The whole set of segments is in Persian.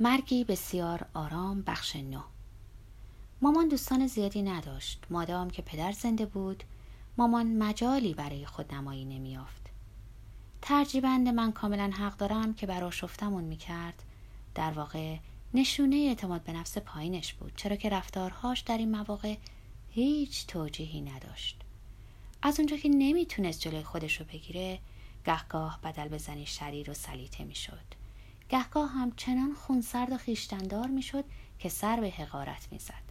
مرگی بسیار آرام بخش نو. مامان دوستان زیادی نداشت. مادام که پدر زنده بود مامان مجالی برای خود نمایی نمیافت. ترجیبند من کاملا حق دارم که برا شفتمون می‌کرد. در واقع نشونه اعتماد به نفس پایینش بود چرا که رفتارهاش در این مواقع هیچ توجیهی نداشت. از اونجا که نمی‌تونست جلوی خودش رو بگیره گهگاه بدل بزنی شریر و سلیته می‌شد. گهگاه هم چنان خونسرد و خیشتندار می‌شد که سر به حقارت می‌زد.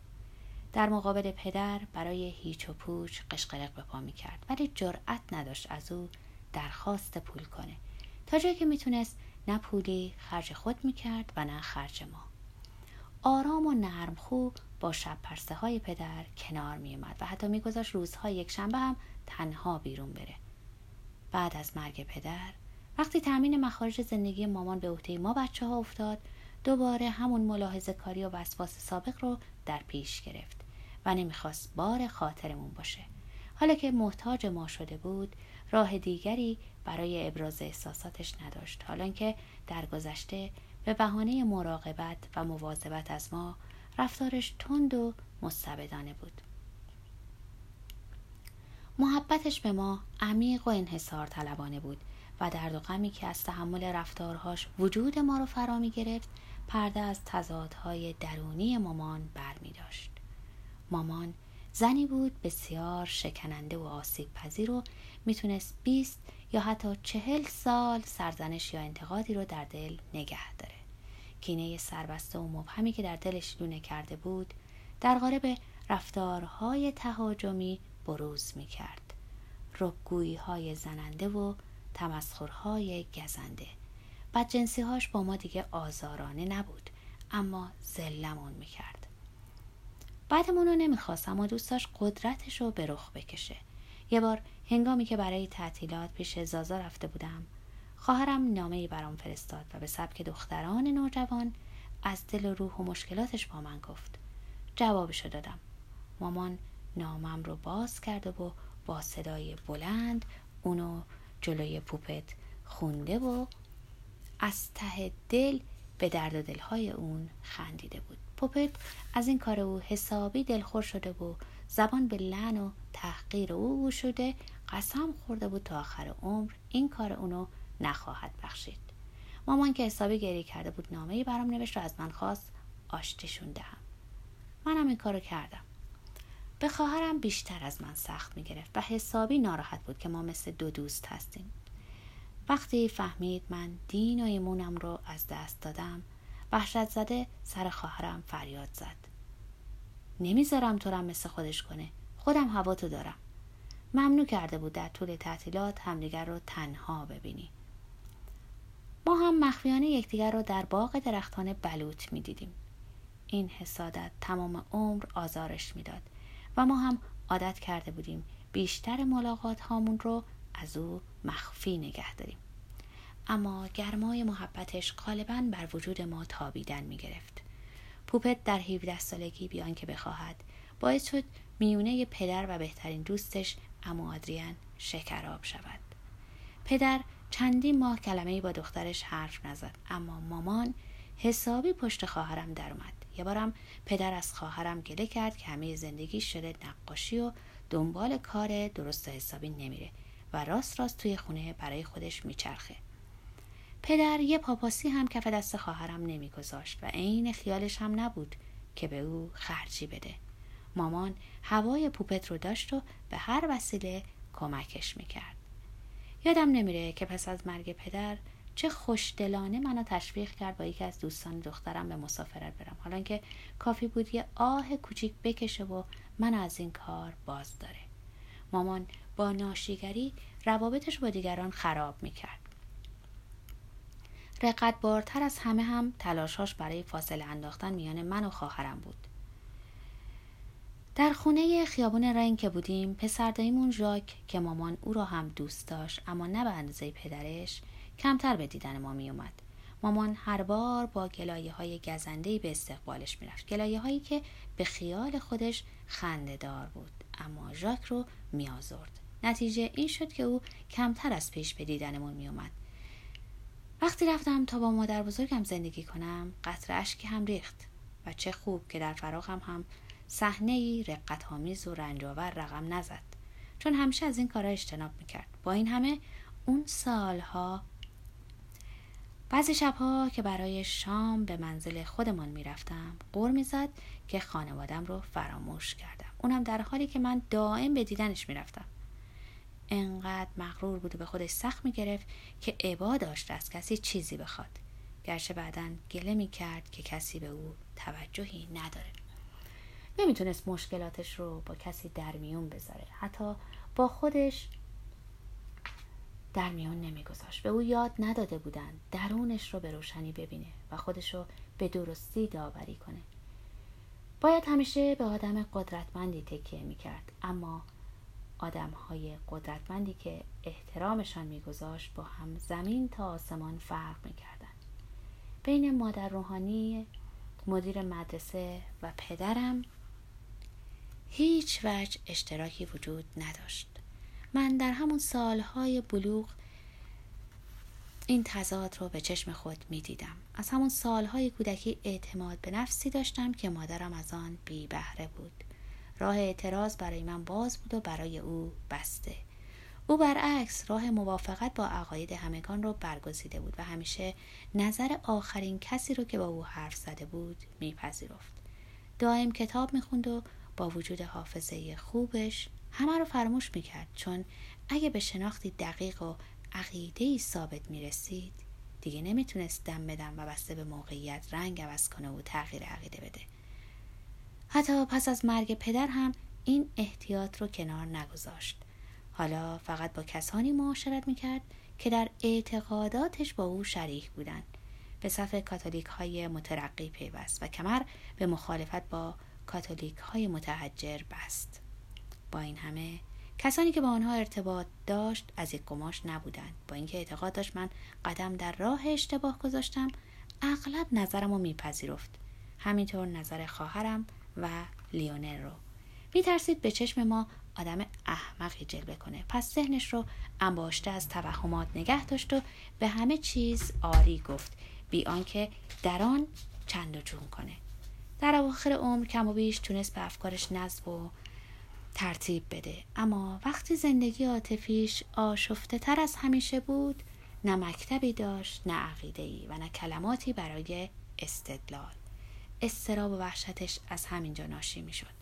در مقابل پدر برای هیچ و پوچ قشقرق به پا می‌کرد ولی جرأت نداشت از او درخواست پول کنه. تا جایی که می‌تونست نه پولی خرج خود می‌کرد و نه خرج ما. آرام و نرم خوب با شب پرسه های پدر کنار میومد و حتی میگذاشت روزهای یک شنبه هم تنها بیرون بره. بعد از مرگ پدر وقتی تأمین مخارج زندگی مامان به عهده ما بچه ها افتاد دوباره همون ملاحظه کاری و وسواس سابق رو در پیش گرفت و نمی‌خواست بار خاطرمون باشه. حالا که محتاج ما شده بود راه دیگری برای ابراز احساساتش نداشت. حالا که در گذشته به بهانه مراقبت و مواظبت از ما رفتارش تند و مستبدانه بود. محبتش به ما عمیق و انحصار طلبانه بود. و درد و غمی که از تحمل رفتارهاش وجود ما رو فرا می گرفت پرده از تضادهای درونی مامان بر می داشت. مامان زنی بود بسیار شکننده و آسیب پذیر و می‌تونست 20 یا حتی چهل سال سرزنش یا انتقادی رو در دل نگه داره. کینه سربسته و مبهمی که در دلش لونه کرده بود در قالب رفتارهای تهاجمی بروز می کرد. رکگویی های زننده و تمسخرهای گزنده. بدجنسی هاش با ما دیگه آزارانه نبود اما زلمون می‌کرد. بعدمون رو نمی‌خواست اما دوست داشت قدرتش رو به رخ بکشه. یه بار هنگامی که برای تعطیلات پیش زازا رفته بودم خواهرم نامه ای برام فرستاد و به سبک دختران نوجوان از دل و روح و مشکلاتش با من گفت. جوابشو دادم. مامان نامم رو باز کرده و با صدای بلند اونو جلوی پوپت خونده و از ته دل به درد دلهای اون خندیده بود. پوپت از این کار او حسابی دلخور شده و زبان به لن و تحقیر او شده قسم خورده بود تا آخر عمر این کار اونو نخواهد بخشید. مامان که حسابی گریه کرده بود نامه برام نوشت و از من خواست آشتیشون دهم. منم این کارو کردم. به خواهرم بیشتر از من سخت می گرفت و حسابی ناراحت بود که ما مثل دو دوست هستیم. وقتی فهمید من دین و ایمونم رو از دست دادم وحشت زده سر خواهرم فریاد زد. نمی‌ذارم تو مثل خودش کنه. خودم هوا تو دارم. ممنوع کرده بود در طول تعطیلات همدیگر رو تنها ببینی. ما هم مخفیانه یکدیگر رو در باغ درختان بلوط می‌دیدیم. این حسادت تمام عمر آزارش می‌داد. و ما هم عادت کرده بودیم بیشتر ملاقات هامون رو از او مخفی نگه داریم. اما گرمای محبتش غالبا بر وجود ما تابیدن می گرفت. پوپت در 17 سالگی بیان که بخواهد باعث شد میونه پدر و بهترین دوستش امو آدریان شکراب شود. پدر چندین ماه کلمه با دخترش حرف نزد اما مامان حسابی پشت خواهرم در اومد. یه بارم پدر از خواهرم گله کرد که همه زندگی شده نقاشی و دنبال کار درست و حسابی نمیره و راست راست توی خونه برای خودش میچرخه. پدر یه پاپاسی هم کف دست خواهرم نمیگذاشت و عین خیالش هم نبود که به او خرجی بده. مامان هوای پوپت رو داشت و به هر وسیله کمکش می‌کرد. یادم نمیره که پس از مرگ پدر چه خوشدلانه منو تشویق کرد با یکی از دوستان دخترم به مسافرت برم. حالا که کافی بود یه آه کوچیک بکشه و من از این کار باز داره. مامان با ناشیگری روابطش با دیگران خراب می‌کرد. رقت بارتر از همه هم تلاشاش برای فاصله انداختن میان من و خواهرم بود. در خونه خیابون رنگ که بودیم پسرداییمون ژاک که مامان او را هم دوست داشت اما نه به اندازه پدرش کمتر به دیدن ما می اومد. مامان هر بار با گلایه های گزنده به استقبالش می‌رفت. گلایه هایی که به خیال خودش خنده دار بود. اما ژاک رو میآزرد. نتیجه این شد که او کمتر از پیش به دیدنمون می اومد وقتی رفتم تا با مادر بزرگم زندگی کنم قطر اشکی هم ریخت و چه خوب که در فراغم هم صحنه ای رقت آمیز و رنجاور رقم نزد. چون همیشه از این کارا اجتناب می‌کرد. با این همه اون سالها بعضی شبها که برای شام به منزل خودمان می‌رفتم قور می‌زد که خانوادم رو فراموش کردم. اونم در حالی که من دائم به دیدنش می‌رفتم. انقدر مغرور بود و به خودش سخت می‌گرفت که عبا داشت از کسی چیزی بخواد. گرچه بعدا گله می‌کرد که کسی به او توجهی نداره. نمی‌تونست مشکلاتش رو با کسی در میون بذاره. حتی با خودش در میان نمیگذاشت. به او یاد نداده بودند درونش رو به روشنی ببینه و خودش رو به درستی داوری کنه. باید همیشه به آدم قدرتمندی تکیه می‌کرد اما آدم های قدرتمندی که احترامشان میگذاشت با هم زمین تا آسمان فرق می‌کردن بین مادر روحانی مدیر مدرسه و پدرم هیچ وجه اشتراکی وجود نداشت. من در همون سالهای بلوغ این تضاد رو به چشم خود می دیدم. از همون سالهای کودکی اعتماد به نفسی داشتم که مادرم از آن بی بهره بود. راه اعتراض برای من باز بود و برای او بسته. او برعکس راه موافقت با عقاید همگان رو برگزیده بود و همیشه نظر آخرین کسی رو که با او حرف زده بود میپذیرفت. دائم کتاب می‌خوند و با وجود حافظه خوبش همه رو فراموش می‌کرد چون اگه به شناختی دقیق و عقیده ای ثابت می‌رسید دیگه نمی‌تونست دم بدم و بسته به موقعیت رنگ عوض کنه و تغییر عقیده بده. حتی پس از مرگ پدر هم این احتیاط رو کنار نگذاشت. حالا فقط با کسانی معاشرت می‌کرد که در اعتقاداتش با او شریک بودند. به صف کاتولیک های مترقی پیوست و کمر به مخالفت با کاتولیک های متحجر بست. با این همه کسانی که با آنها ارتباط داشت از یک گماش نبودند. با اینکه اعتقاد داشت من قدم در راه اشتباه گذاشتم اغلب نظرم رو میپذیرفت. همینطور نظر خواهرم و لیونر رو. میترسید به چشم ما آدم احمقی جلوه کنه. پس ذهنش رو انباشته از توهمات نگه داشت و به همه چیز آری گفت. بی آنکه در آن چند و جون کنه. در اواخر عمر کم و بیش تونست به افکارش نزد و ترتیب بده. اما وقتی زندگی عاطفیش آشفته تر از همیشه بود نه مکتبی داشت نه عقیده و نه کلماتی برای استدلال. استراب و وحشتش از همینجا ناشی می شد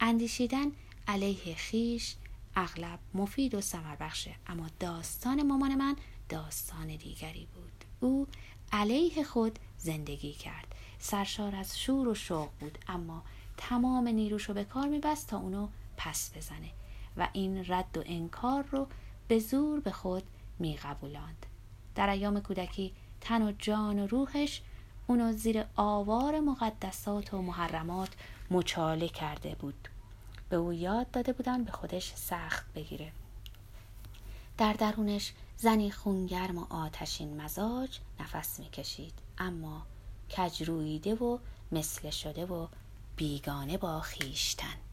اندیشیدن علیه خیش اغلب مفید و سمر بخشه اما داستان مامان من داستان دیگری بود. او علیه خود زندگی کرد. سرشار از شور و شوق بود اما تمام نیروش رو به کار میبست تا اونو پس بزنه و این رد و انکار رو به زور به خود میقبولاند. در ایام کودکی تن و جان و روحش اونو زیر آوار مقدسات و محرمات مچاله کرده بود. به او یاد داده بودن به خودش سخت بگیره. در درونش زنی خونگرم و آتشین مزاج نفس می‌کشید اما کجرویده و مثل شده و بیگانه با خیشتن.